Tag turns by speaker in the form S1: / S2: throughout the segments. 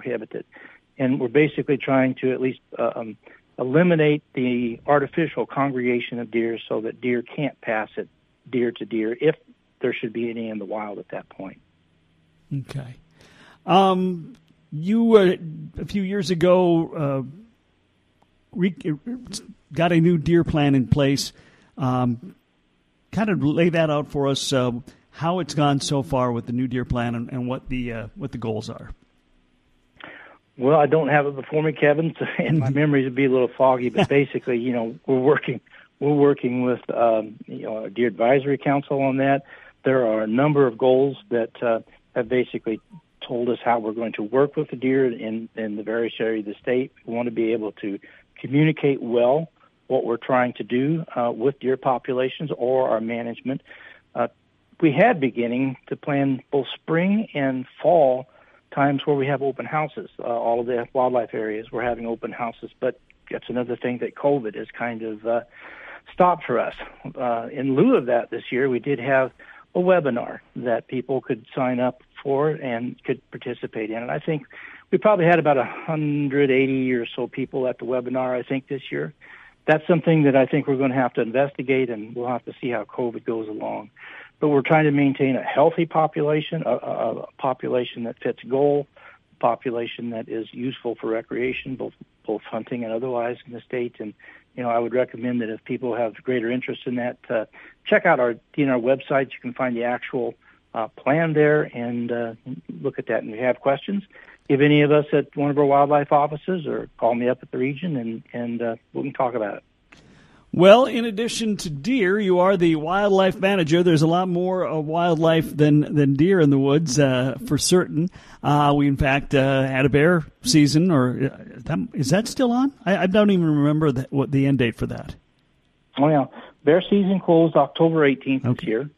S1: prohibited. And we're basically trying to at least uh, um, eliminate the artificial congregation of deer so that deer can't pass it deer to deer if there should be any in the wild at that point.
S2: Okay. Um, you uh, a few years ago uh, re- got a new deer plan in place. Um, kind of lay that out for us. Uh, how it's gone so far with the new deer plan and, and what the uh, what the goals are.
S1: Well, I don't have it before me, Kevin, so, and my memories would be a little foggy. But basically, you know, we're working we're working with um, you know a deer advisory council on that. There are a number of goals that uh, have basically told us how we're going to work with the deer in in the various areas of the state. We want to be able to communicate well what we're trying to do uh, with deer populations or our management. Uh, we had beginning to plan both spring and fall times where we have open houses. Uh, all of the wildlife areas we're having open houses, but that's another thing that COVID has kind of uh, stopped for us. Uh, in lieu of that, this year we did have a webinar that people could sign up for and could participate in. And I think we probably had about 180 or so people at the webinar. I think this year. That's something that I think we're going to have to investigate, and we'll have to see how COVID goes along but we're trying to maintain a healthy population, a, a, population that fits goal, population that is useful for recreation, both both hunting and otherwise in the state. And you know, I would recommend that if people have greater interest in that, uh, check out our DNR website. You can find the actual uh, plan there and uh, look at that. And if you have questions, give any of us at one of our wildlife offices or call me up at the region, and and uh, we can talk about it.
S2: Well, in addition to deer, you are the wildlife manager. There's a lot more uh, wildlife than than deer in the woods, uh, for certain. Uh, we, in fact, uh, had a bear season, or uh, is that still on? I, I don't even remember the, what the end date for that.
S1: Oh yeah, bear season closed October 18th okay. this year,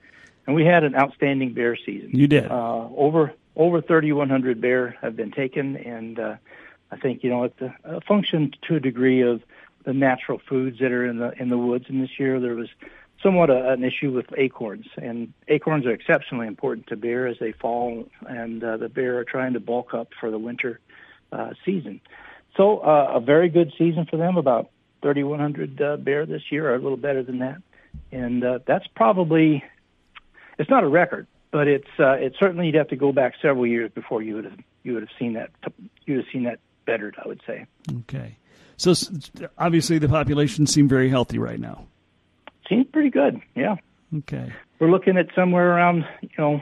S1: and we had an outstanding bear season.
S2: You did.
S1: Uh, over over 3,100 bear have been taken, and I think you know it's a, a function to a degree of the natural foods that are in the in the woods. And this year there was somewhat a, an issue with acorns, and acorns are exceptionally important to bear as they fall, and uh, the bear are trying to bulk up for the winter uh, season. So uh, a very good season for them, about 3,100 uh, bear this year, or a little better than that, and uh, that's probably it's not a record, but it's uh, it certainly you'd have to go back several years before you would have you would have seen that you would have seen that bettered, I would say.
S2: Okay. So obviously, the population seem very healthy right now.
S1: Seems pretty good. Yeah.
S2: Okay.
S1: We're looking at somewhere around, you know,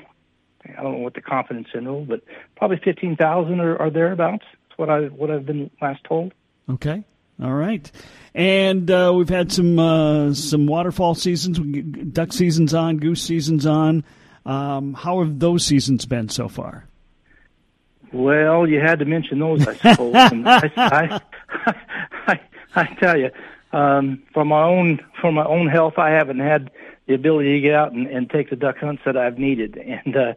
S1: I don't know what the confidence interval, but probably fifteen thousand or, or thereabouts. That's what I what I've been last told.
S2: Okay. All right, and uh, we've had some uh, some waterfowl seasons, duck seasons on, goose seasons on. Um, how have those seasons been so far?
S1: Well, you had to mention those, I suppose. I, I, I, I tell you, um, for my own for my own health, I haven't had the ability to get out and, and take the duck hunts that I've needed, and uh,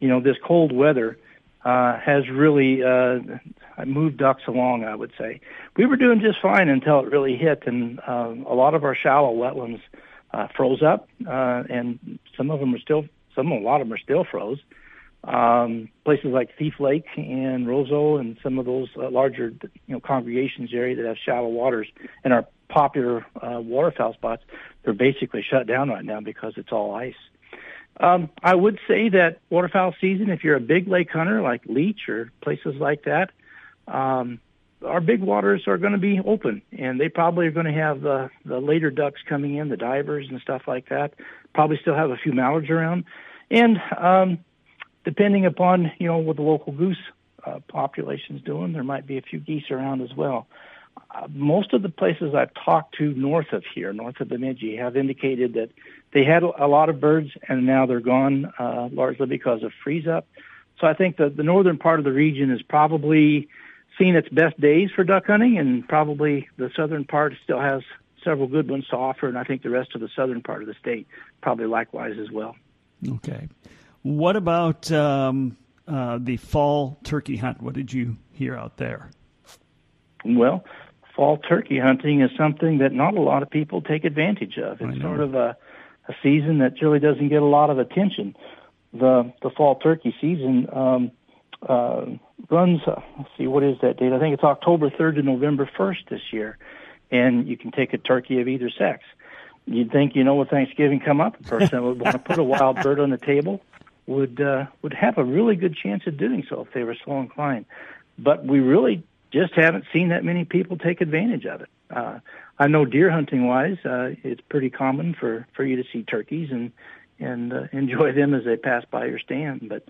S1: you know this cold weather uh, has really uh, moved ducks along. I would say we were doing just fine until it really hit, and uh, a lot of our shallow wetlands uh, froze up, uh, and some of them are still some a lot of them are still froze. Um, places like Thief Lake and Roseau and some of those uh, larger, you know, congregations area that have shallow waters and are popular uh, waterfowl spots, they're basically shut down right now because it's all ice. Um, I would say that waterfowl season, if you're a big lake hunter like Leech or places like that, um, our big waters are going to be open, and they probably are going to have the the later ducks coming in, the divers and stuff like that. Probably still have a few mallards around, and um, depending upon you know what the local goose uh, population is doing, there might be a few geese around as well. Uh, most of the places I've talked to north of here, north of Bemidji, have indicated that they had a lot of birds and now they're gone, uh, largely because of freeze up. So I think that the northern part of the region is probably seen its best days for duck hunting, and probably the southern part still has several good ones to offer, and I think the rest of the southern part of the state probably likewise as well.
S2: Okay. What about um, uh, the fall turkey hunt? What did you hear out there?
S1: Well, fall turkey hunting is something that not a lot of people take advantage of. It's sort of a, a season that really doesn't get a lot of attention. The the fall turkey season, um, uh, runs. Uh, let's see, what is that date? I think it's October 3rd to November 1st this year, and you can take a turkey of either sex. You'd think, you know, with Thanksgiving come up, a person would want to put a wild bird on the table would uh, would have a really good chance of doing so if they were so inclined. But we really just haven't seen that many people take advantage of it. Uh, I know deer hunting wise, uh, it's pretty common for for you to see turkeys and and uh, enjoy them as they pass by your stand, but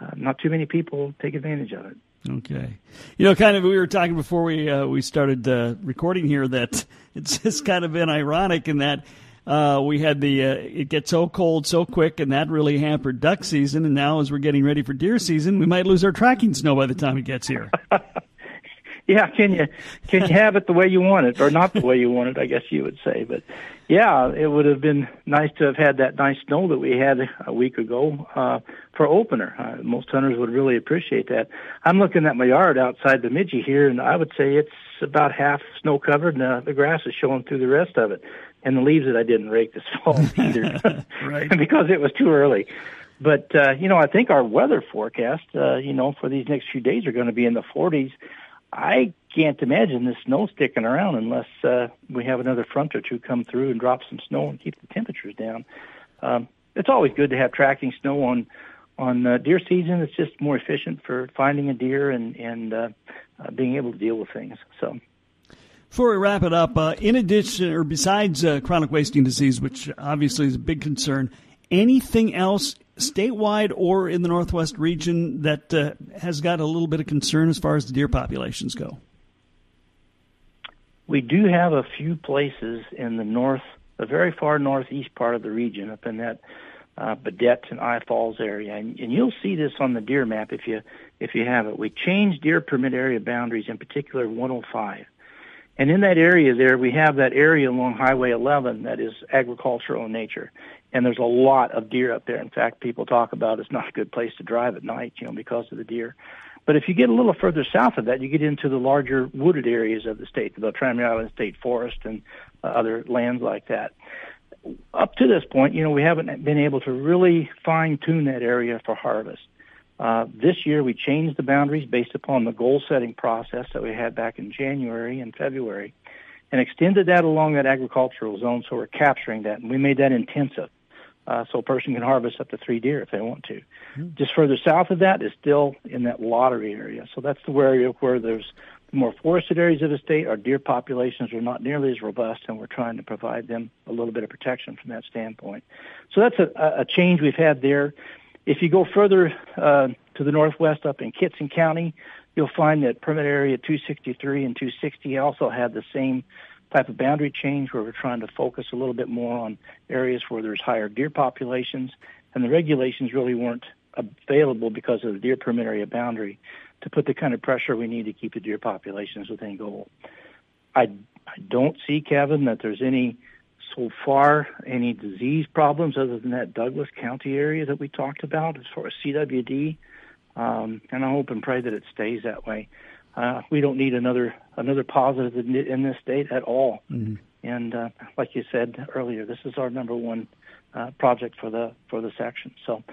S1: uh, not too many people take advantage of it.
S2: Okay, you know, kind of we were talking before we uh, we started uh, recording here that it's just kind of been ironic in that uh, we had the uh, it gets so cold so quick, and that really hampered duck season. And now, as we're getting ready for deer season, we might lose our tracking snow by the time it gets here.
S1: yeah, can you can you have it the way you want it, or not the way you want it? I guess you would say, but yeah, it would have been nice to have had that nice snow that we had a week ago uh, for opener. Uh, most hunters would really appreciate that. I'm looking at my yard outside the Bemidji here, and I would say it's about half snow covered, and uh, the grass is showing through the rest of it, and the leaves that I didn't rake this fall either, right? because it was too early. But uh, you know, I think our weather forecast, uh, you know, for these next few days are going to be in the 40s. I can't imagine the snow sticking around unless uh, we have another front or two come through and drop some snow and keep the temperatures down. Um, it's always good to have tracking snow on on uh, deer season. It's just more efficient for finding a deer and and uh, uh, being able to deal with things. So.
S2: Before we wrap it up, uh, in addition or besides uh, chronic wasting disease, which obviously is a big concern, anything else statewide or in the Northwest region that uh, has got a little bit of concern as far as the deer populations go?
S1: We do have a few places in the north, the very far northeast part of the region, up in that uh, Baudette and I Falls area, and, and you'll see this on the deer map if you if you have it. We changed deer permit area boundaries, in particular 105. And in that area there, we have that area along Highway 11 that is agricultural in nature and there's a lot of deer up there. In fact, people talk about it's not a good place to drive at night, you know, because of the deer. But if you get a little further south of that, you get into the larger wooded areas of the state, the Beltrami Island State Forest and uh, other lands like that. Up to this point, you know, we haven't been able to really fine tune that area for harvest. Uh, this year, we changed the boundaries based upon the goal setting process that we had back in January and February and extended that along that agricultural zone so we're capturing that. And we made that intensive uh, so a person can harvest up to three deer if they want to. Mm-hmm. Just further south of that is still in that lottery area. So that's the area where there's more forested areas of the state. Our deer populations are not nearly as robust, and we're trying to provide them a little bit of protection from that standpoint. So that's a, a change we've had there. If you go further uh, to the northwest up in Kittson County, you'll find that permit area 263 and 260 also had the same type of boundary change where we're trying to focus a little bit more on areas where there's higher deer populations, and the regulations really weren't available because of the deer permit area boundary to put the kind of pressure we need to keep the deer populations within goal. I, I don't see, Kevin, that there's any so far any disease problems other than that Douglas County area that we talked about as far as CWD. Um, and I hope and pray that it stays that way uh, we don't need another another positive in, in this state at all. Mm-hmm. And uh, like you said earlier, this is our number one uh, project for the for the section. So,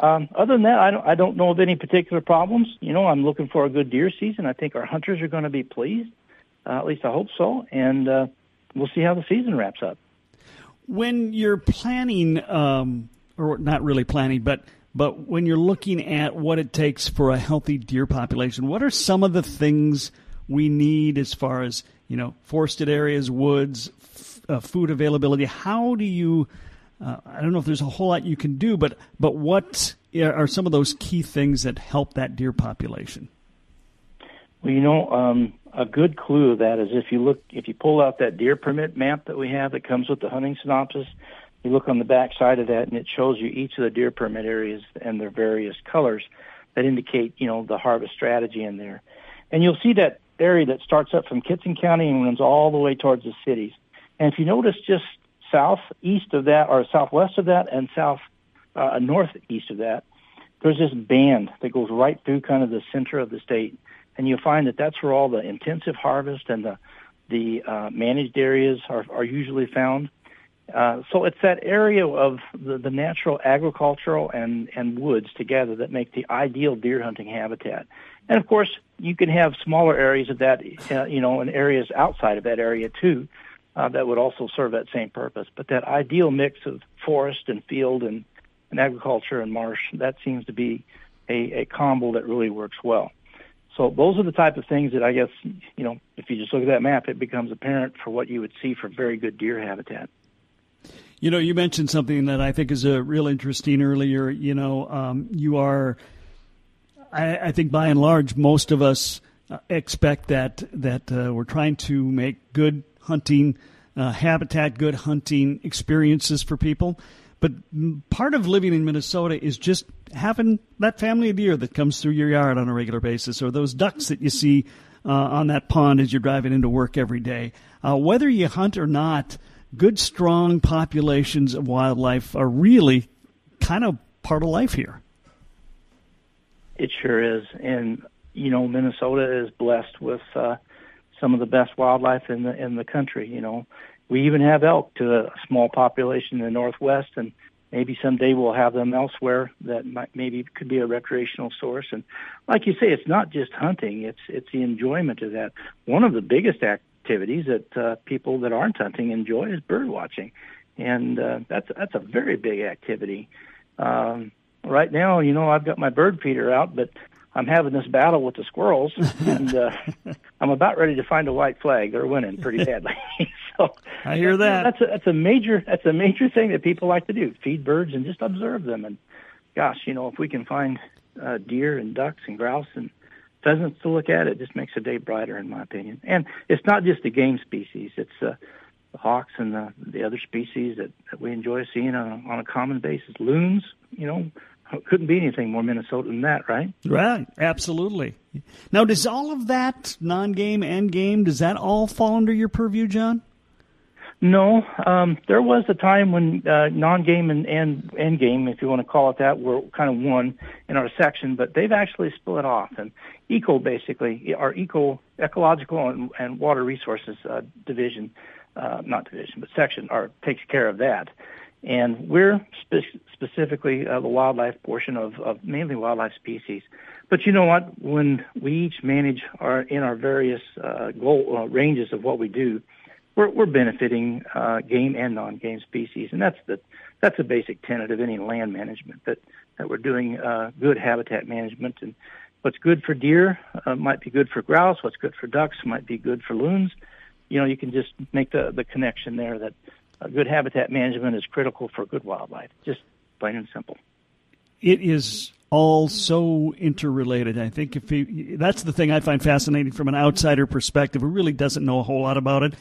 S1: um, other than that, I don't I don't know of any particular problems. You know, I'm looking for a good deer season. I think our hunters are going to be pleased. Uh, at least I hope so. And uh, we'll see how the season wraps up.
S2: When you're planning, um, or not really planning, but but when you're looking at what it takes for a healthy deer population, what are some of the things we need as far as you know forested areas, woods, f- uh, food availability? How do you? Uh, I don't know if there's a whole lot you can do, but but what are some of those key things that help that deer population?
S1: Well, you know, um, a good clue of that is if you look, if you pull out that deer permit map that we have that comes with the hunting synopsis, you look on the back side of that and it shows you each of the deer permit areas and their various colors that indicate, you know, the harvest strategy in there. And you'll see that area that starts up from Kittson County and runs all the way towards the cities. And if you notice just southeast of that or southwest of that and south uh, northeast of that, there's this band that goes right through kind of the center of the state. And you'll find that that's where all the intensive harvest and the the uh, managed areas are, are usually found. Uh, so it's that area of the, the natural agricultural and, and woods together that make the ideal deer hunting habitat. And of course, you can have smaller areas of that, uh, you know, and areas outside of that area too, uh, that would also serve that same purpose. But that ideal mix of forest and field and, and agriculture and marsh, that seems to be a, a combo that really works well. So those are the type of things that I guess, you know, if you just look at that map, it becomes apparent for what you would see for very good deer habitat.
S2: You know, you mentioned something that I think is a real interesting earlier. You know, um, you are, I, I, think by and large, most of us uh, expect that that uh, we're trying to make good hunting uh, habitat, good hunting experiences for people. But part of living in Minnesota is just having that family of deer that comes through your yard on a regular basis, or those ducks that you see uh, on that pond as you're driving into work every day. Uh, whether you hunt or not, good, strong populations of wildlife are really kind of part of life here.
S1: It sure is, and you know Minnesota is blessed with uh, some of the best wildlife in the in the country. You know, we even have elk to a small population in the northwest, and maybe someday we'll have them elsewhere that might, maybe could be a recreational source. And like you say, it's not just hunting; it's it's the enjoyment of that. One of the biggest activities that uh, people that aren't hunting enjoy is bird watching, and uh, that's that's a very big activity. Um, right now, you know, I've got my bird feeder out, but I'm having this battle with the squirrels, and uh, I'm about ready to find a white flag. They're winning pretty badly. so
S2: I hear that.
S1: That's a, that's a major that's a major thing that people like to do: feed birds and just observe them. And gosh, you know, if we can find uh, deer and ducks and grouse and pheasants to look at. It just makes the day brighter, in my opinion. And it's not just the game species; it's uh, the hawks and the the other species that, that we enjoy seeing on a, on a common basis. Loons, you know, couldn't be anything more Minnesota than that, right?
S2: Right, absolutely. Now, does all of that non-game and game does that all fall under your purview, John?
S1: No, um, there was a time when uh, non-game and, and end game, if you want to call it that, were kind of one in our section, but they've actually split off. And eco, basically, our eco ecological and, and water resources uh, division, uh, not division, but section, are takes care of that. And we're spe- specifically uh, the wildlife portion of, of mainly wildlife species. But you know what? When we each manage our in our various uh, goal uh, ranges of what we do, we're, we're benefiting uh, game and non-game species, and that's the that's a basic tenet of any land management that that we're doing uh, good habitat management. And what's good for deer uh, might be good for grouse. What's good for ducks might be good for loons. You know, you can just make the the connection there that uh, good habitat management is critical for good wildlife. Just plain and simple.
S2: It is all so interrelated. I think if he, that's the thing I find fascinating from an outsider perspective, who really doesn't know a whole lot about it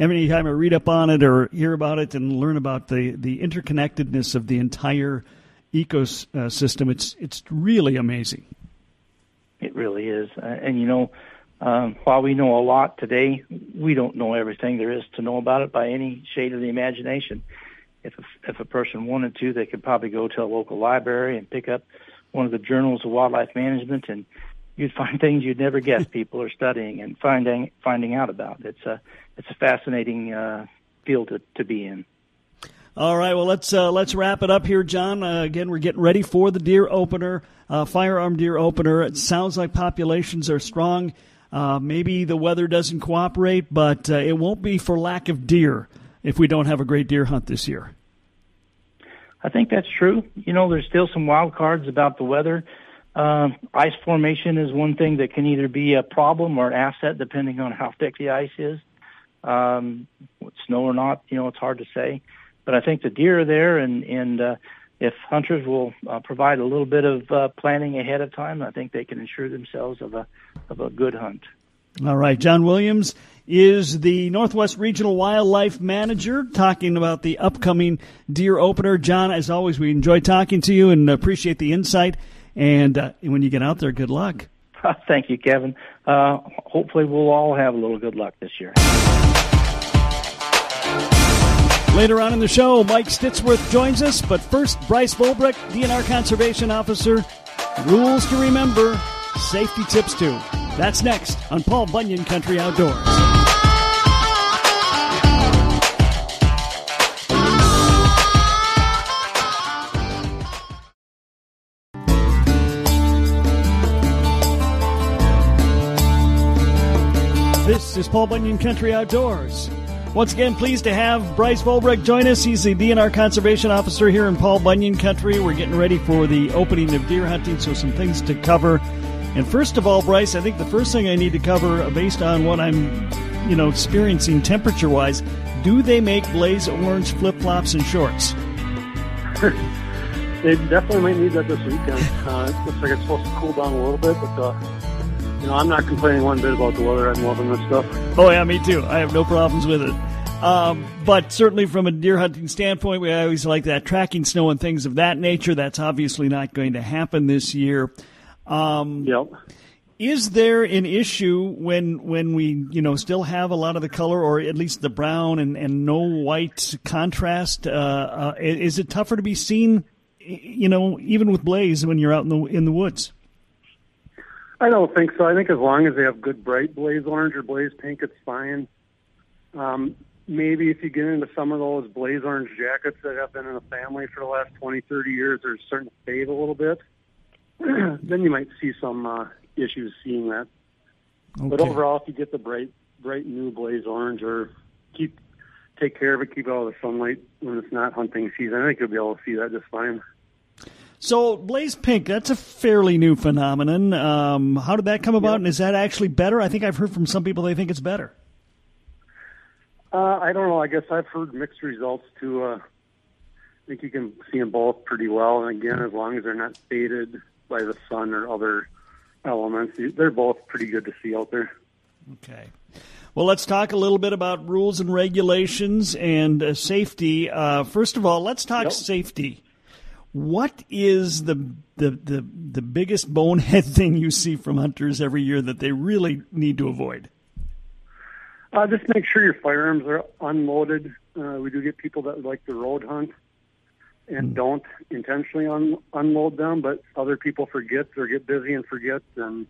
S2: every time I read up on it or hear about it and learn about the, the interconnectedness of the entire ecosystem, it's it's really amazing.
S1: It really is, and you know, um, while we know a lot today, we don't know everything there is to know about it by any shade of the imagination. If a, if a person wanted to, they could probably go to a local library and pick up one of the journals of wildlife management and you'd find things you'd never guess people are studying and finding finding out about. It's a it's a fascinating uh, field to, to be in.
S2: All right, well let's uh, let's wrap it up here, John. Uh, again, we're getting ready for the deer opener, uh, firearm deer opener. It sounds like populations are strong. Uh, maybe the weather doesn't cooperate, but uh, it won't be for lack of deer if we don't have a great deer hunt this year.
S1: I think that's true. You know, there's still some wild cards about the weather. Uh, ice formation is one thing that can either be a problem or an asset depending on how thick the ice is. Um, snow or not, you know, it's hard to say. But I think the deer are there, and and uh, if hunters will uh, provide a little bit of uh, planning ahead of time, I think they can ensure themselves of a of a good hunt.
S2: All right, John Williams is the Northwest Regional Wildlife Manager talking about the upcoming deer opener. John, as always, we enjoy talking to you and appreciate the insight and uh, when you get out there, good luck.
S1: Thank you, Kevin. Uh, hopefully, we'll all have a little good luck this year.
S2: Later on in the show, Myke Stittsworth joins us, but first, Brice Vollbrecht, DNR Conservation Officer. Rules to remember, safety tips too. That's next on Paul Bunyan Country Outdoors. This is Paul Bunyan Country Outdoors. Once again, pleased to have Brice Vollbrecht join us. He's the DNR Conservation Officer here in Paul Bunyan Country. We're getting ready for the opening of deer hunting, so some things to cover. And first of all, Bryce, I think the first thing I need to cover, based on what I'm, you know, experiencing temperature-wise, do they make blaze orange flip-flops and shorts?
S3: they definitely might need that this weekend. Uh, it looks like it's supposed to cool down a little bit, but uh, you know, I'm not complaining one bit about the weather. I'm loving this stuff.
S2: Oh yeah, me too. I have no problems with it. Um, but certainly from a deer hunting standpoint, we always like that tracking snow and things of that nature. That's obviously not going to happen this year. Um,
S3: yep.
S2: Is there an issue when when we you know still have a lot of the color or at least the brown and, and no white contrast? Uh, uh, is it tougher to be seen, you know, even with blaze when you're out in the in the woods?
S3: I don't think so. I think as long as they have good bright blaze orange or blaze pink, it's fine. Um, maybe if you get into some of those blaze orange jackets that have been in the family for the last 20, 30 years, they're starting to fade a little bit. then you might see some uh, issues seeing that. Okay. But overall, if you get the bright, bright new blaze orange, or keep take care of it, keep it out of the sunlight when it's not hunting season, I think you'll be able to see that just fine.
S2: So, Blaze Pink, that's a fairly new phenomenon. Um, how did that come about, yep. and is that actually better? I think I've heard from some people they think it's better.
S3: Uh, I don't know. I guess I've heard mixed results too. Uh, I think you can see them both pretty well, and again, as long as they're not faded by the sun or other elements, they're both pretty good to see out there.
S2: Okay. Well, let's talk a little bit about rules and regulations and uh, safety. Uh, first of all, let's talk yep. safety. What is the, the the the biggest bonehead thing you see from hunters every year that they really need to avoid?
S3: Uh, just make sure your firearms are unloaded. Uh, we do get people that like to road hunt and mm. don't intentionally un- unload them, but other people forget or get busy and forget. And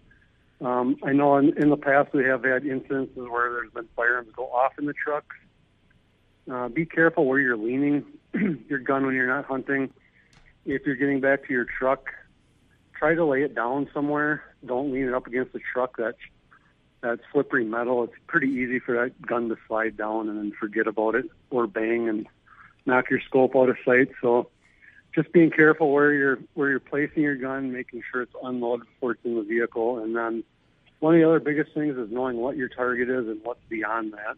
S3: um, I know in, in the past we have had instances where there's been firearms go off in the trucks. Uh, be careful where you're leaning your gun when you're not hunting if you're getting back to your truck, try to lay it down somewhere. Don't lean it up against the truck. That's that slippery metal. It's pretty easy for that gun to slide down and then forget about it or bang and knock your scope out of sight. So just being careful where you're where you're placing your gun, making sure it's unloaded before it's in the vehicle, and then one of the other biggest things is knowing what your target is and what's beyond that.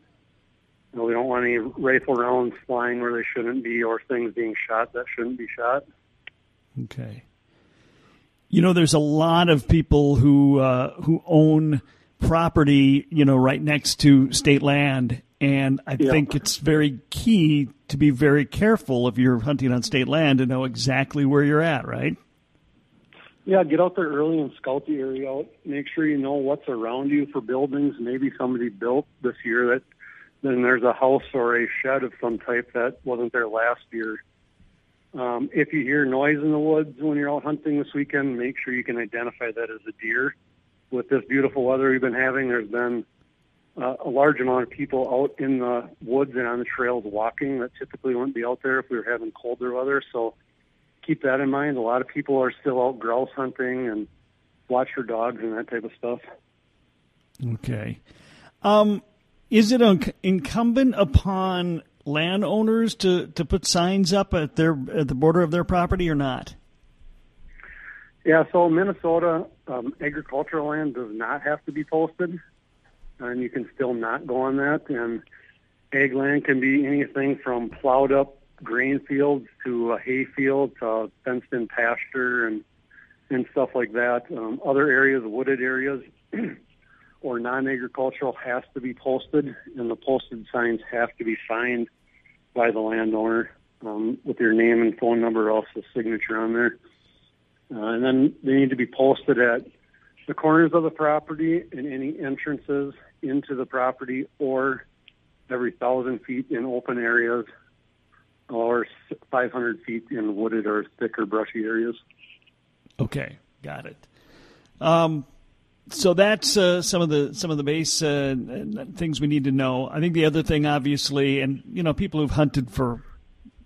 S3: You know, we don't want any rifle rounds flying where they shouldn't be or things being shot that shouldn't be shot.
S2: Okay. You know, there's a lot of people who uh, who own property, you know, right next to state land, and I yeah. think it's very key to be very careful if you're hunting on state land to know exactly where you're at, right?
S3: Yeah, get out there early and scout the area out. Make sure you know what's around you for buildings. Maybe somebody built this year that then there's a house or a shed of some type that wasn't there last year. Um, if you hear noise in the woods when you're out hunting this weekend, make sure you can identify that as a deer. With this beautiful weather we've been having, there's been uh, a large amount of people out in the woods and on the trails walking that typically wouldn't be out there if we were having colder weather. So keep that in mind. A lot of people are still out grouse hunting and watch for dogs and that type of stuff.
S2: Okay. Um, is it incumbent upon landowners to, to put signs up at their at the border of their property or not?
S3: Yeah, so Minnesota um, agricultural land does not have to be posted, and you can still not go on that. And ag land can be anything from plowed up grain fields to a hay field to fenced in pasture and and stuff like that. Um, other areas, wooded areas. or non-agricultural has to be posted, and the posted signs have to be signed by the landowner um, with your name and phone number, also signature on there. Uh, and then they need to be posted at the corners of the property and any entrances into the property or every thousand feet in open areas or 500 feet in wooded or thicker brushy areas.
S2: Okay, got it. Um, so that's uh, some of the some of the base uh, things we need to know. I think the other thing, obviously, and you know, people who've hunted for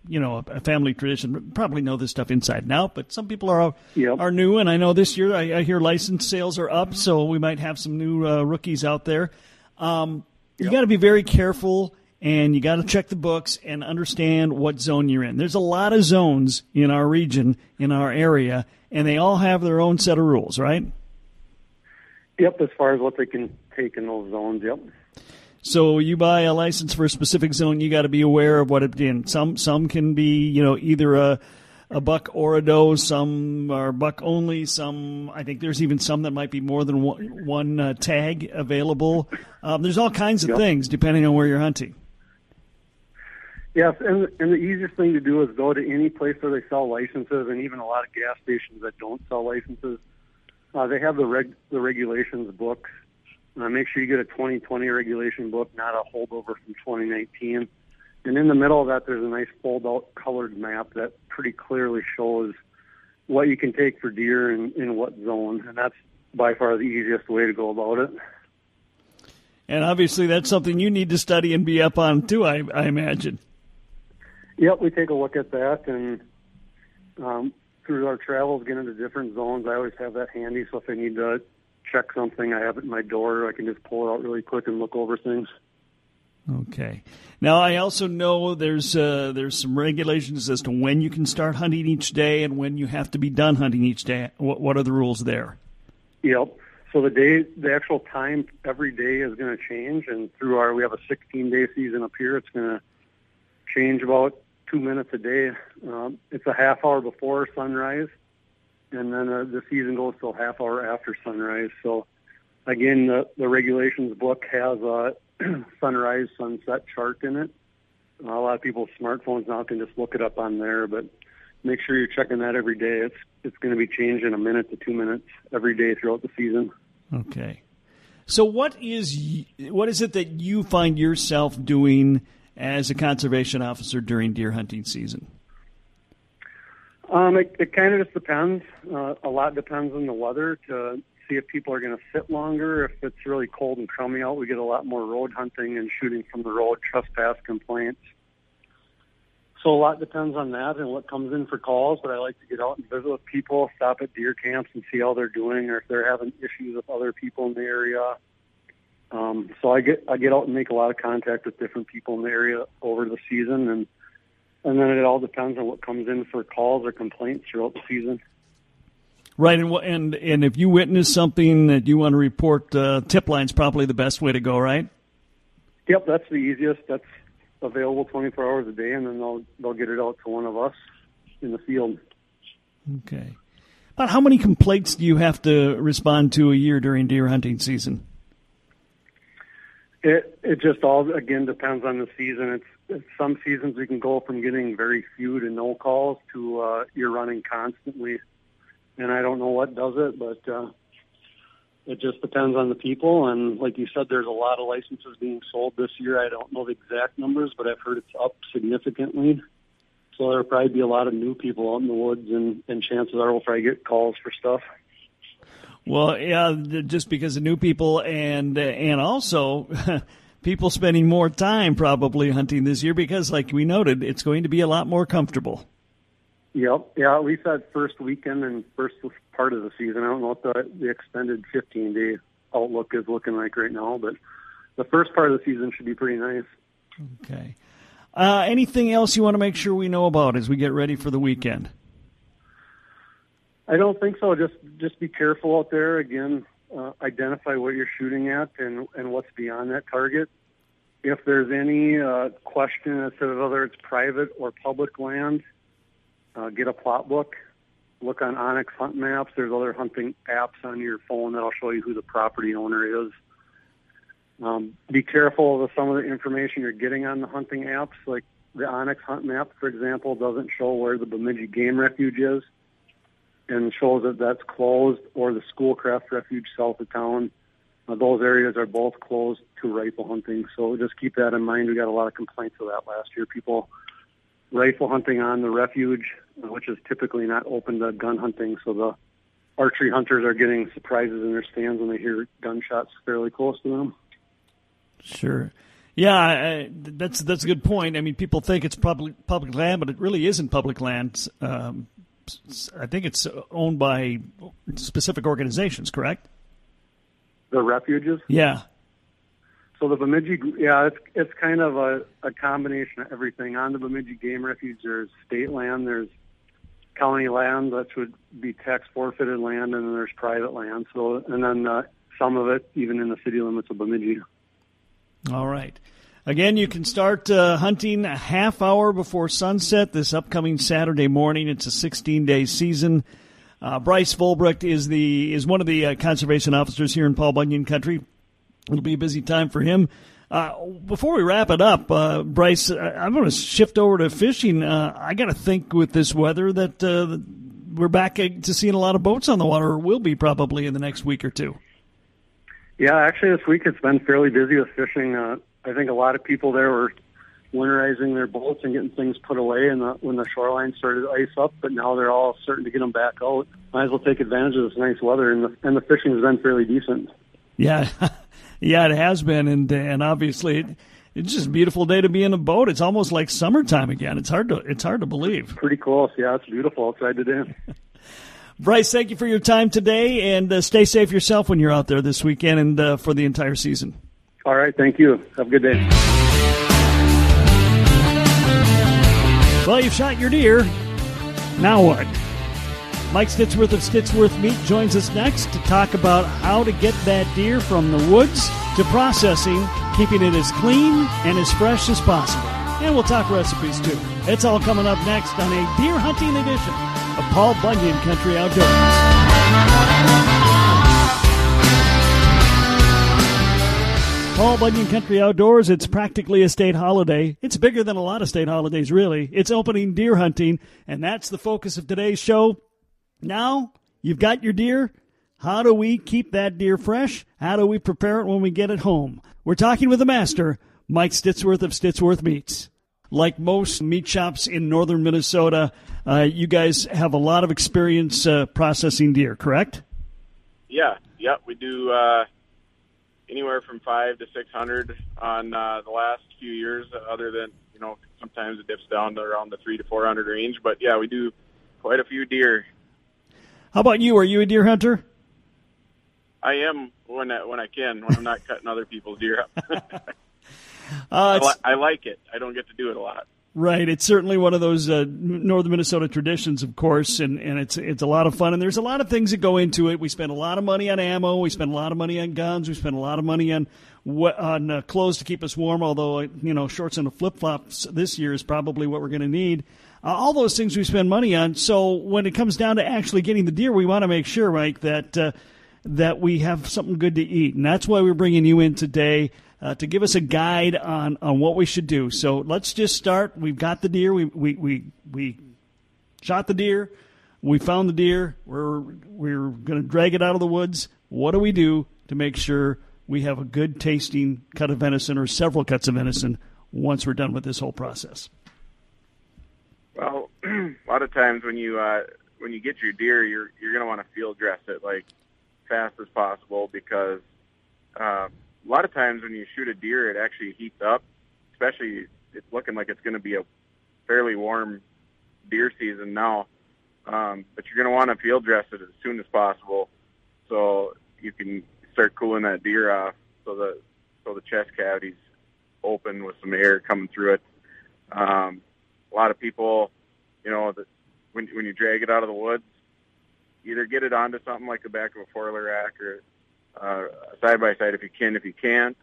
S2: you know a family tradition probably know this stuff inside and out. But some people are yep. are new, and I know this year I, I, hear license sales are up, so we might have some new uh, rookies out there. Um, you got to be very careful and you got to check the books and understand what zone you're in. There's a lot of zones in our region, in our area, and they all have their own set of rules, right?
S3: Yep, as far as what they can take in those zones, yep.
S2: So you buy a license for a specific zone, you got to be aware of what it in. Some some can be, you know, either a a buck or a doe. Some are buck only. Some, I think there's even some that might be more than one, one uh, tag available. Um, there's all kinds of
S3: Yep.
S2: things depending on where you're hunting.
S3: Yes, and and the easiest thing to do is go to any place where they sell licenses, and even a lot of gas stations that don't sell licenses. Uh, they have the reg the regulations books. Uh, make sure you get a 2020 regulation book, not a holdover from 2019. And in the middle of that, there's a nice fold-out colored map that pretty clearly shows what you can take for deer in, in what zone, and that's by far the easiest way to go about it.
S2: And obviously, that's something you need to study and be up on too. I, I imagine.
S3: Yep, we take a look at that, and um, through our travels, get into different zones. I always have that handy, so if I need to check something, I have it in my door. I can just pull it out really quick and look over things.
S2: Okay. Now, I also know there's uh, there's some regulations as to when you can start hunting each day and when you have to be done hunting each day. What, what are the rules there?
S3: Yep. So the day, the actual time every day is going to change, and through our, we have a 16 day season up here. It's going to change about two minutes a day. Um, it's a half hour before sunrise, and then uh, the season goes till half hour after sunrise. So again, the, the regulations book has a sunrise sunset chart in it. A lot of people's smartphones now can just look it up on there, but make sure you're checking that every day. It's it's going to be changing a minute to two minutes every day throughout the season.
S2: Okay. So what is what is it that you find yourself doing as a conservation officer during deer hunting season?
S3: Um, it, it kind of just depends. Uh, a lot depends on the weather to see if people are going to sit longer. If it's really cold and crummy out, we get a lot more road hunting and shooting from the road, trespass complaints. So a lot depends on that and what comes in for calls. But I like to get out and visit with people, stop at deer camps and see how they're doing, or if they're having issues with other people in the area. Um, so I get I get out and make a lot of contact with different people in the area over the season, and and then it all depends on what comes in for calls or complaints throughout the season.
S2: Right, and and and if you witness something that you want to report, uh, tip line's probably the best way to go, right?
S3: Yep, that's the easiest. That's available 24 hours a day, and then they'll they'll get it out to one of us in the field.
S2: Okay. About how many complaints do you have to respond to a year during deer hunting season?
S3: It it just all again depends on the season. It's, it's some seasons we can go from getting very few to no calls to uh, you're running constantly, and I don't know what does it, but uh, it just depends on the people. And like you said, there's a lot of licenses being sold this year. I don't know the exact numbers, but I've heard it's up significantly. So there'll probably be a lot of new people out in the woods, and, and chances are we'll probably get calls for stuff.
S2: Well, yeah, just because of new people and uh, and also people spending more time probably hunting this year because, like we noted, it's going to be a lot more comfortable.
S3: Yep. Yeah, at least that first weekend and first part of the season. I don't know what the, the extended 15 day outlook is looking like right now, but the first part of the season should be pretty nice.
S2: Okay. Uh, anything else you want to make sure we know about as we get ready for the weekend?
S3: I don't think so. Just just be careful out there. Again, uh, identify what you're shooting at and and what's beyond that target. If there's any uh, question as to whether it's private or public land, uh, get a plot book. Look on onX Hunt Maps. There's other hunting apps on your phone that'll show you who the property owner is. Um, be careful of some of the information you're getting on the hunting apps. Like the onX Hunt Map, for example, doesn't show where the Bemidji Game Refuge is and shows that that's closed, or the Schoolcraft Refuge south of town. Uh, those areas are both closed to rifle hunting. So just keep that in mind. We got a lot of complaints of that last year. People rifle hunting on the refuge, uh, which is typically not open to gun hunting. So the archery hunters are getting surprises in their stands when they hear gunshots fairly close to them.
S2: Sure. Yeah, I, that's that's a good point. I mean, people think it's public public land, but it really isn't public land. Um, I think it's owned by specific organizations, correct?
S3: The refuges?
S2: Yeah.
S3: So the Bemidji, yeah, it's it's kind of a, a combination of everything. On the Bemidji Game Refuge, there's state land, there's county land, that would be tax forfeited land, and then there's private land. So, and then uh, some of it even in the city limits of Bemidji.
S2: All right. Again, you can start uh, hunting a half hour before sunset this upcoming Saturday morning. It's a 16 day season. Uh, Brice Vollbrecht is the is one of the uh, conservation officers here in Paul Bunyan Country. It'll be a busy time for him. Uh, before we wrap it up, uh, Brice, uh, I'm going to shift over to fishing. I got to think with this weather that we're back to seeing a lot of boats on the water, or will be probably in the next week or two.
S3: Yeah, actually, this week it's been fairly busy with fishing. Uh, I think a lot of people there were winterizing their boats and getting things put away and the, when the shoreline started to ice up, but now they're all starting to get them back out. Might as well take advantage of this nice weather, and the, and the fishing has been fairly decent.
S2: Yeah, yeah, it has been, and and obviously. It, it's just a beautiful day to be in a boat. It's almost like summertime again. It's hard to it's hard to believe.
S3: Pretty close, yeah. It's beautiful outside today.
S2: Brice, thank you for your time today, and uh, stay safe yourself when you're out there this weekend and uh, for the entire season.
S3: All right, thank you. Have a good day.
S2: Well, you've shot your deer. Now what? Myke Stittsworth of Stittsworth Meat joins us next to talk about how to get that deer from the woods to processing, keeping it as clean and as fresh as possible. And we'll talk recipes too. It's all coming up next on a deer hunting edition of Paul Bunyan Country Outdoors. Paul Bunyan Country Outdoors, it's practically a state holiday. It's bigger than a lot of state holidays, really. It's opening deer hunting, and that's the focus of today's show. Now, you've got your deer. How do we keep that deer fresh? How do we prepare it when we get it home? We're talking with the master, Myke Stittsworth of Stittsworth Meats. Like most meat shops in northern Minnesota, uh, you guys have a lot of experience uh, processing deer, correct?
S4: Yeah, yeah, we do uh, anywhere from five to six hundred on uh, the last few years. Other than you know, sometimes it dips down to around the three to four hundred range. But yeah, we do quite a few deer.
S2: How about you? Are you a deer hunter?
S4: I am when I, when I can when I'm not cutting other people's deer up.
S2: Uh,
S4: I, li- I, like it. I don't get to do it a lot.
S2: Right, it's certainly one of those uh, northern Minnesota traditions, of course, and, and it's it's a lot of fun. And there's a lot of things that go into it. We spend a lot of money on ammo. We spend a lot of money on guns. We spend a lot of money on on uh, clothes to keep us warm. Although you know, shorts and flip flops this year is probably what we're going to need. Uh, all those things we spend money on. So when it comes down to actually getting the deer, we want to make sure, Myke, that uh, that we have something good to eat, and that's why we're bringing you in today uh, to give us a guide on, on what we should do. So let's just start. We've got the deer. We, we, we, we shot the deer. We found the deer. We're, we're going to drag it out of the woods. What do we do to make sure we have a good tasting cut of venison or several cuts of venison once we're done with this whole process?
S4: Well, a lot of times when you uh, when you get your deer, you're you're going to want to field dress it like fast as possible because uh, a lot of times when you shoot a deer, it actually heats up, especially it's looking like it's going to be a fairly warm deer season now. Um, but you're going to want to field dress it as soon as possible, so you can start cooling that deer off, so the so the chest cavity's open with some air coming through it. Um, a lot of people, you know, that when when you drag it out of the woods, either get it onto something like the back of a wheeler rack or uh, side by side if you can. If you can't,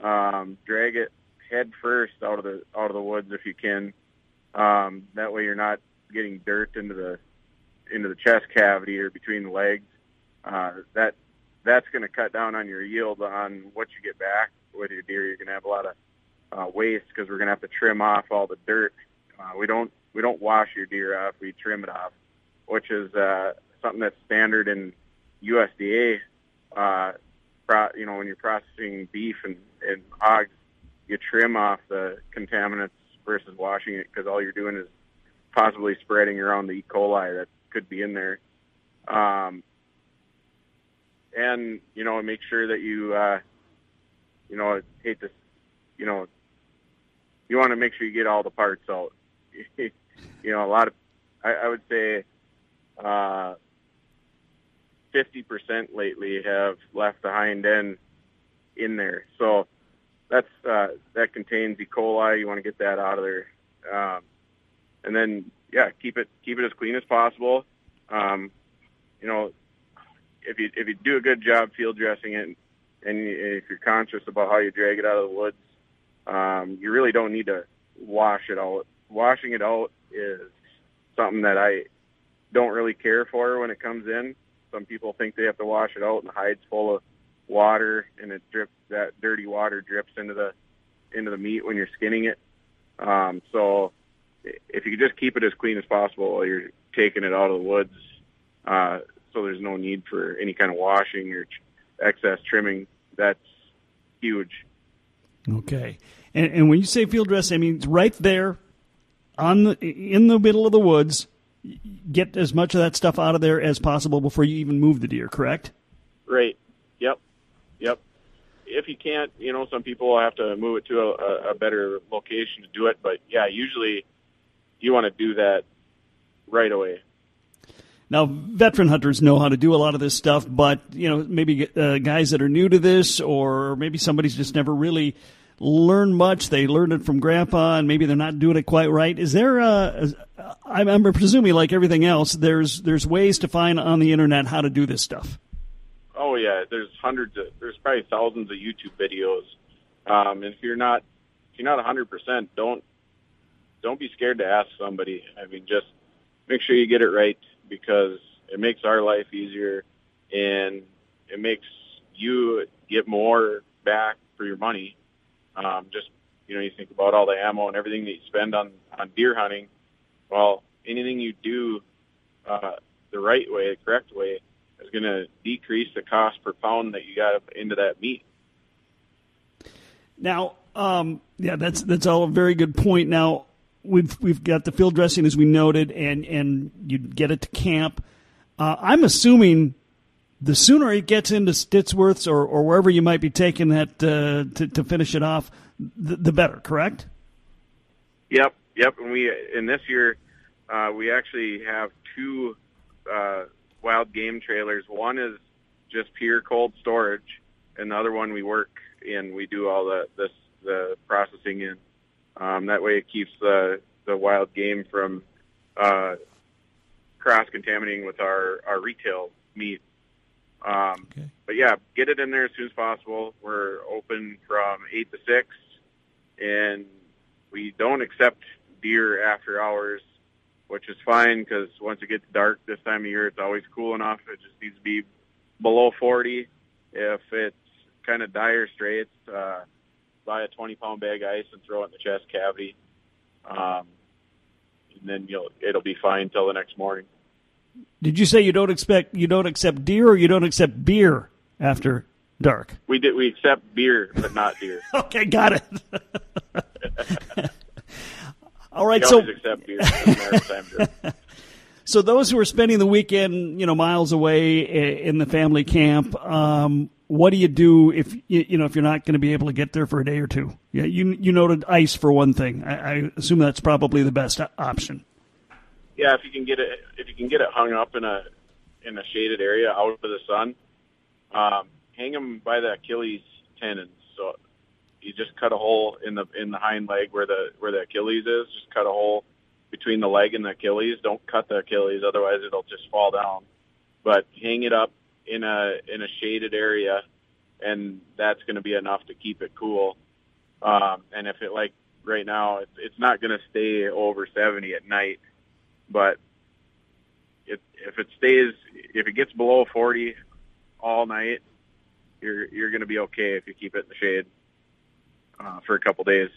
S4: um, drag it head first out of the out of the woods if you can. Um, that way you're not getting dirt into the into the chest cavity or between the legs. Uh, that that's going to cut down on your yield on what you get back with your deer. You're going to have a lot of uh, waste because we're going to have to trim off all the dirt. Uh, we don't we don't wash your deer off. We trim it off, which is uh, something that's standard in USDA uh, you know, when you're processing beef and, and hogs, you trim off the contaminants versus washing it because all you're doing is possibly spreading around the E. coli that could be in there. Um, and you know, make sure that you, uh, you know, hate this, you know, you want to make sure you get all the parts out. you know, a lot of, I, I would say, uh, 50% lately have left the hind end in there. So that's uh, that contains E. coli. You want to get that out of there, um, and then yeah, keep it keep it as clean as possible. Um, you know, if you if you do a good job field dressing it, and if you're conscious about how you drag it out of the woods, um, you really don't need to wash it out. Washing it out is something that I don't really care for when it comes in. Some people think they have to wash it out, and hide's full of water, and it drips. That dirty water drips into the into the meat when you're skinning it. Um, so, if you could just keep it as clean as possible while you're taking it out of the woods, uh, so there's no need for any kind of washing or excess trimming, that's huge.
S2: Okay. And, and when you say field dress, I mean it's right there on the in the middle of the woods. Get as much of that stuff out of there as possible before you even move the deer. Correct?
S4: Right. Yep. Yep. If you can't, you know, some people have to move it to a, a better location to do it. But yeah, usually you want to do that right away.
S2: Now, veteran hunters know how to do a lot of this stuff, but you know, maybe uh, guys that are new to this, or maybe somebody's just never really learned much. They learned it from grandpa, and maybe they're not doing it quite right. Is there? A, I'm, I'm presuming, like everything else, there's there's ways to find on the internet how to do this stuff.
S4: Oh yeah, there's hundreds of, there's probably thousands of YouTube videos. Um, and if you're not if you're not 100 percent, don't don't be scared to ask somebody. I mean, just make sure you get it right because it makes our life easier and it makes you get more back for your money. Um, just you know, you think about all the ammo and everything that you spend on on deer hunting. Well, anything you do uh, the right way, the correct way, is going to decrease the cost per pound that you got into that meat.
S2: Now, um, yeah, that's that's all a very good point. Now, we've we've got the field dressing as we noted, and and you get it to camp. Uh, I'm assuming the sooner it gets into Stittsworth's or, or wherever you might be taking that uh, to to finish it off, the, the, better. Correct?
S4: Yep, yep. And we in this year uh, we actually have two uh, wild game trailers. One is just pure cold storage, and the other one we work in. We do all the this the processing in. Um, that way, it keeps the the wild game from uh, cross contaminating with our our retail meat. Um, okay. But yeah, get it in there as soon as possible. We're open from eight to six, and we don't accept deer after hours, which is fine because once it gets dark this time of year, it's always cool enough. It just needs to be below 40. If it's kind of dire straits, uh, buy a 20 pound bag of ice and throw it in the chest cavity. Um, and then you'll, it'll be fine till the next morning.
S2: Did you say you don't expect, you don't accept deer or you don't accept beer after dark?
S4: We did, we accept beer, but not deer.
S2: okay, got it. All right, so.
S4: accept beer.
S2: so those who are spending the weekend, you know, miles away in the family camp, um, what do you do if you know if you're not going to be able to get there for a day or two? Yeah, you you noted ice for one thing. I, I assume that's probably the best option.
S4: Yeah, if you can get it if you can get it hung up in a in a shaded area out of the sun, um, hang them by the Achilles tendons. So you just cut a hole in the in the hind leg where the where the Achilles is. Just cut a hole between the leg and the Achilles. Don't cut the Achilles, otherwise it'll just fall down. But hang it up in a in a shaded area, and that's going to be enough to keep it cool. Um, and if it like right now, it's it's not going to stay over 70 at night, but it, if it stays, if it gets below 40 all night, you're you're going to be okay if you keep it in the shade uh, for a couple days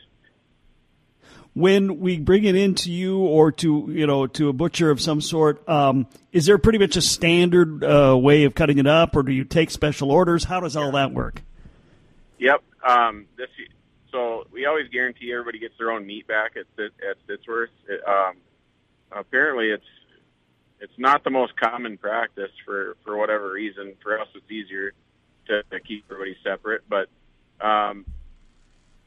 S2: when we bring it into you or to you know to a butcher of some sort, um, is there pretty much a standard uh, way of cutting it up, or do you take special orders? How does all that work?
S4: Yep. Um, this so we always guarantee everybody gets their own meat back at at Stittsworth. It, um, apparently, it's it's not the most common practice for for whatever reason. For us, it's easier to, to keep everybody separate, but um,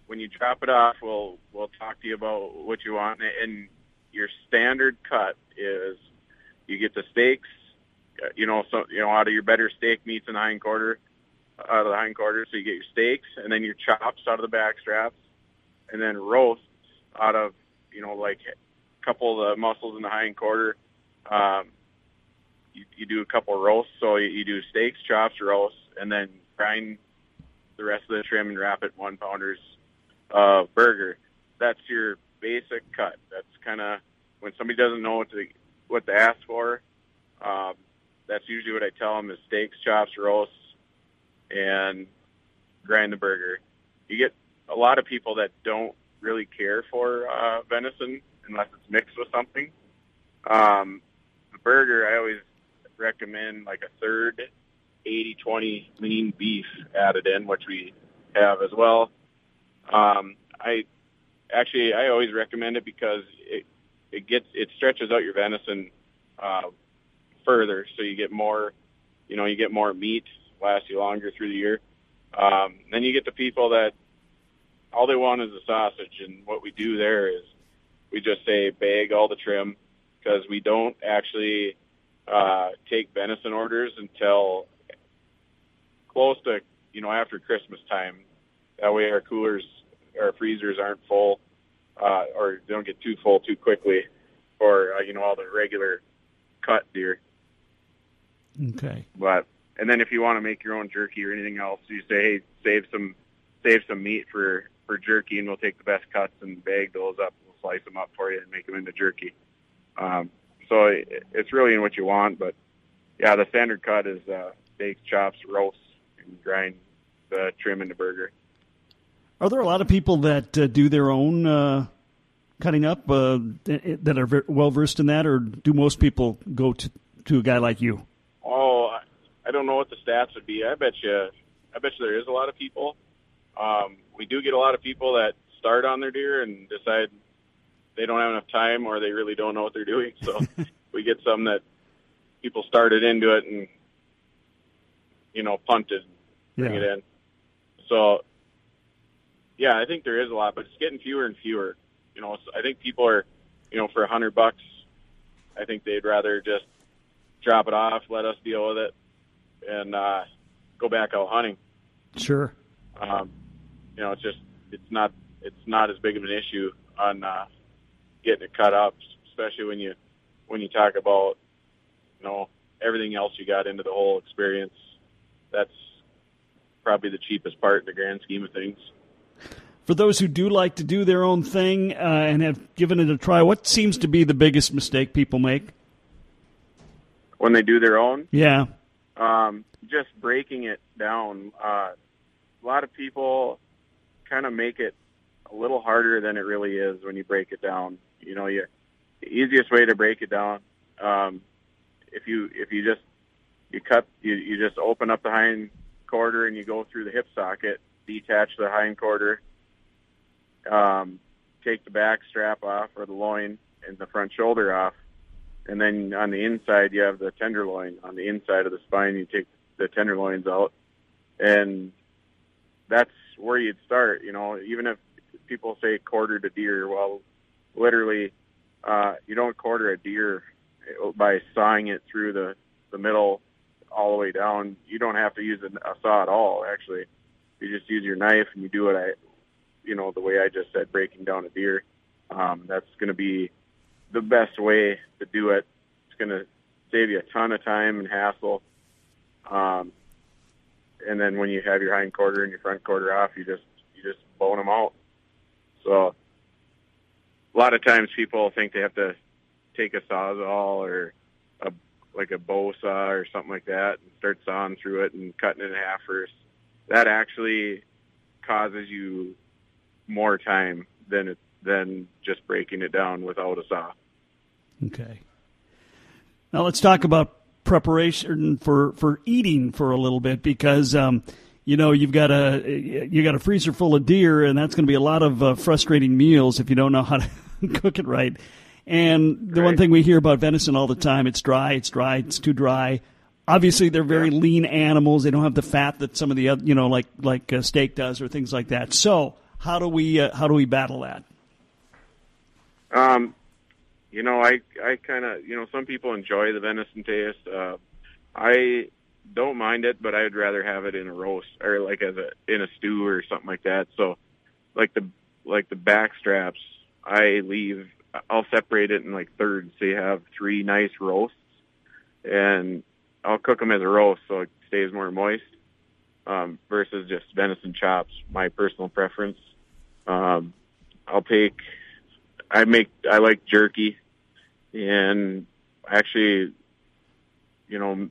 S4: when you drop it off, we'll we'll talk to you about what you want. And your standard cut is you get the steaks, uh, you know, so you know out of your better steak meats and hind quarter. out of the hindquarters. So you get your steaks and then your chops out of the back straps, and then roasts out of you know like couple of the muscles in the hindquarter. Um, you, you do a couple of roasts, so you, you do steaks, chops, roasts, and then grind the rest of the trim and wrap it one pounders uh, burger. That's your basic cut. That's kind of when somebody doesn't know what to what to ask for. Um, that's usually what I tell them is steaks, chops, roasts, and grind the burger. You get a lot of people that don't really care for uh, venison unless it's mixed with something. Um, the burger, I always recommend like a third 80-20 lean beef added in, which we have as well. Um, I actually I always recommend it because it it gets it stretches out your venison uh, further, so you get more, you know, you get more meat, lasts you longer through the year. Um, then you get the people that all they want is a sausage, and what we do there is we just say bag all the trim because we don't actually uh, take venison orders until close to you know after Christmas time. That way our coolers, our freezers aren't full, uh, or don't get too full too quickly, for uh, you know all the regular cut deer.
S2: Okay.
S4: But and then if you want to make your own jerky or anything else, you say, hey, save some save some meat for for jerky, and we'll take the best cuts and bag those up. We'll slice them up for you and make them into jerky. Um, so it, it's really in what you want, but yeah, the standard cut is uh, steaks, chops, roasts, and grind the trim into burger.
S2: Are there a lot of people that uh, do their own uh, cutting up uh, that are very well versed in that, or do most people go to to a guy like you?
S4: Oh, I- I don't know what the stats would be. I bet you, I bet you there is a lot of people. Um, we do get a lot of people that start on their deer and decide they don't have enough time or they really don't know what they're doing. So we get some that people started into it and you know punted, bring
S2: Yeah.
S4: it in. So yeah, I think there is a lot, but it's getting fewer and fewer. You know, so I think people are, you know, for a hundred bucks, I think they'd rather just drop it off, let us deal with it, and uh, go back out hunting.
S2: Sure.
S4: Um, you know, it's just it's not it's not as big of an issue on uh, getting it cut up, especially when you when you talk about you know everything else you got into the whole experience. That's probably the cheapest part in the grand scheme of things.
S2: For those who do like to do their own thing uh, and have given it a try, what seems to be the biggest mistake people make?
S4: When they do their own,
S2: Yeah.
S4: um, just breaking it down. Uh, a lot of people kind of make it a little harder than it really is when you break it down. You know, you, the easiest way to break it down, um, if you if you just you cut you you just open up the hind quarter and you go through the hip socket, detach the hind quarter, um, take the back strap off or the loin and the front shoulder off, and then on the inside you have the tenderloin. On the inside of the spine, you take the tenderloins out, and that's where you'd start. You know, even if people say quarter to deer, well, literally, uh, you don't quarter a deer by sawing it through the the middle all the way down. You don't have to use a, saw at all. Actually, you just use your knife and you do it. I, you know, the way I just said, breaking down a deer. Um, that's going to be the best way to do it. It's going to save you a ton of time and hassle. Um, and then when you have your hind quarter and your front quarter off, you just you just bone them out. So a lot of times people think they have to take a sawzall or a like a bow saw or something like that and start sawing through it and cutting it in half first. That actually causes you more time than it than just breaking it down without a saw.
S2: Okay. Now let's talk about preparation for, for eating for a little bit because um, you know you've got a you got a freezer full of deer and that's going to be a lot of uh, frustrating meals if you don't know how to cook it right. And the one thing we hear about venison all the time, it's dry, it's dry, it's too dry. Obviously, they're very lean animals. They don't have the fat that some of the other, you know, like like uh, steak does or things like that. So, how do we uh, how do we battle that?
S4: Um, you know, I I kind of you know some people enjoy the venison taste. Uh, I don't mind it, but I'd rather have it in a roast or like as a in a stew or something like that. So, like the like the back straps, I leave. I'll separate it in like thirds, so you have three nice roasts, and I'll cook them as a roast, so it stays more moist. Um, versus just venison chops, my personal preference. Um, I'll take. I make. I like jerky, and actually, you know,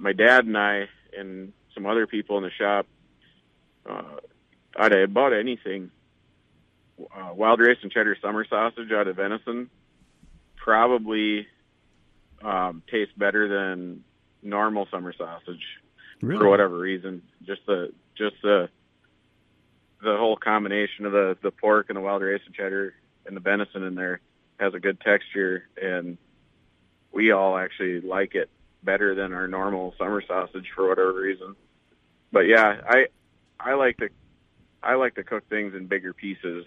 S4: my dad and I and some other people in the shop, uh, out of about anything, uh, wild rice and cheddar summer sausage out of venison probably um, tastes better than normal summer sausage
S2: Really?
S4: for whatever reason. Just the just the the whole combination of the the pork and the wild rice and cheddar and the venison in there has a good texture, and we all actually like it better than our normal summer sausage for whatever reason. But yeah, I I like to I like to cook things in bigger pieces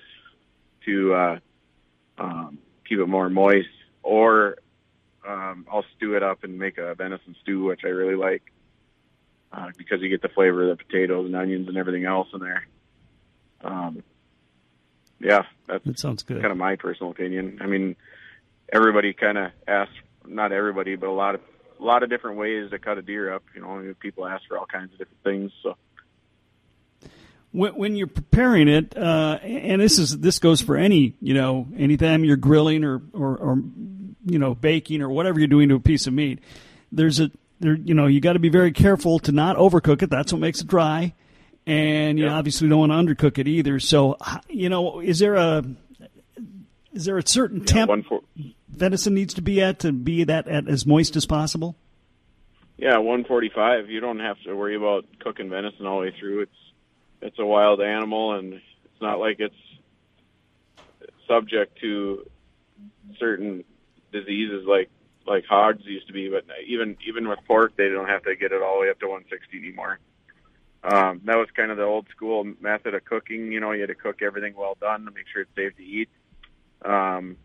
S4: to uh, um, keep it more moist, or um, I'll stew it up and make a venison stew, which I really like uh, because you get the flavor of the potatoes and onions and everything else in there. Um, yeah, that's
S2: That sounds good.
S4: kind of my personal opinion. I mean, everybody kind of asks, not everybody, but a lot of a lot of different ways to cut a deer up. You know, people ask for all kinds of different things. So
S2: when, when you're preparing it, uh, and this is this goes for any you know anytime you're grilling or, or or you know baking or whatever you're doing to a piece of meat, there's a there you know you got to be very careful to not overcook it. That's what makes it dry, and you
S4: Yeah.
S2: obviously don't want to undercook it either. So you know, is there a is there a certain temp
S4: for
S2: venison needs to be at to be that at as moist as possible?
S4: yeah, one forty five. You don't have to worry about cooking venison all the way through. It's it's a wild animal, and it's not like it's subject to certain diseases like like hogs used to be. But even even with pork, they don't have to get it all the way up to one sixty anymore. Um, that was kind of the old school method of cooking. You know, you had to cook everything well done to make sure it's safe to eat. Um,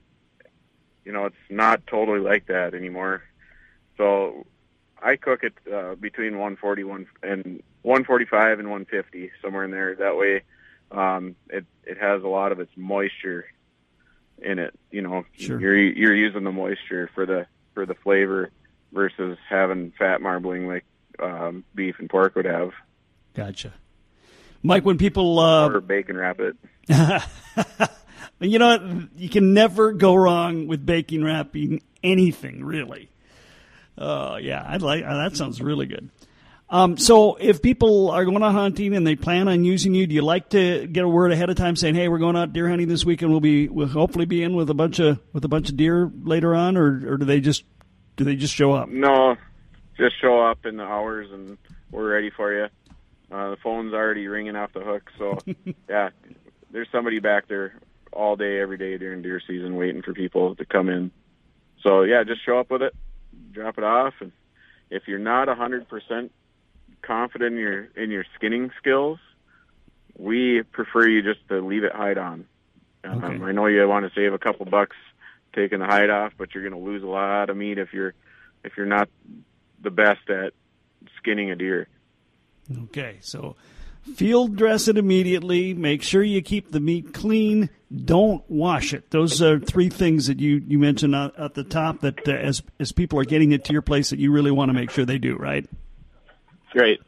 S4: you know, it's not totally like that anymore. So I cook it uh, between 140 one, and 145 and 150, somewhere in there. That way, um, it it has a lot of its moisture in it. You know,
S2: Sure.
S4: you're you're using the moisture for the for the flavor versus having fat marbling like um, beef and pork would have,
S2: Gotcha, Myke. When people uh,
S4: or bacon wrap it.
S2: You know, what? you can never go wrong with baking wrapping anything, really. Uh, yeah, I'd like that. Sounds really good. Um, so, if people are going out hunting and they plan on using you, do you like to get a word ahead of time saying, "Hey, we're going out deer hunting this weekend. We'll be we'll hopefully be in with a bunch of with a bunch of deer later on," or or do they just do they just show up?
S4: No, just show up in the hours and we're ready for you. Uh, the phone's already ringing off the hook, so yeah, there's somebody back there all day, every day during deer season, waiting for people to come in. So yeah, just show up with it, drop it off, and if you're not a hundred percent confident in your in your skinning skills, we prefer you just to leave it hide on. Um,
S2: Okay.
S4: I know you want to save a couple bucks taking the hide off, but you're going to lose a lot of meat if you're if you're not the best at skinning a deer.
S2: Okay, so field dress it immediately. Make sure you keep the meat clean. Don't wash it. Those are three things that you, you mentioned at, at the top that uh, as as people are getting it to your place that you really want to make sure they do right.
S4: Great.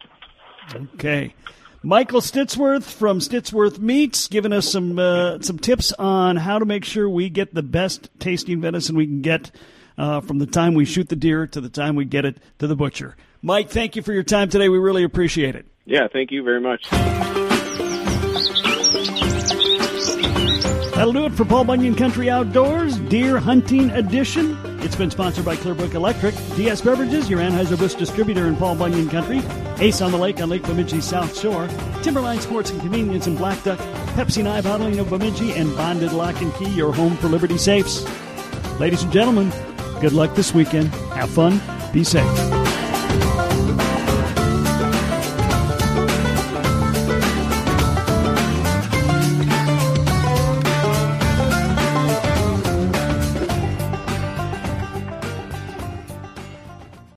S2: Okay. Michael Stittsworth from Stittsworth Meats giving us some uh, some tips on how to make sure we get the best tasting venison we can get uh, from the time we shoot the deer to the time we get it to the butcher. Myke, thank you for your time today. We really appreciate it.
S4: Yeah, thank you very much.
S2: That'll do it for Paul Bunyan Country Outdoors Deer Hunting Edition. It's been sponsored by Clearbrook Electric, DS Beverages, your Anheuser-Busch distributor in Paul Bunyan Country, Ace on the Lake on Lake Bemidji South Shore, Timberline Sports and Convenience in Black Duck, Pepsi Nye Bottling of Bemidji, and Bonded Lock and Key, your home for Liberty Safes. Ladies and gentlemen, good luck this weekend. Have fun. Be safe.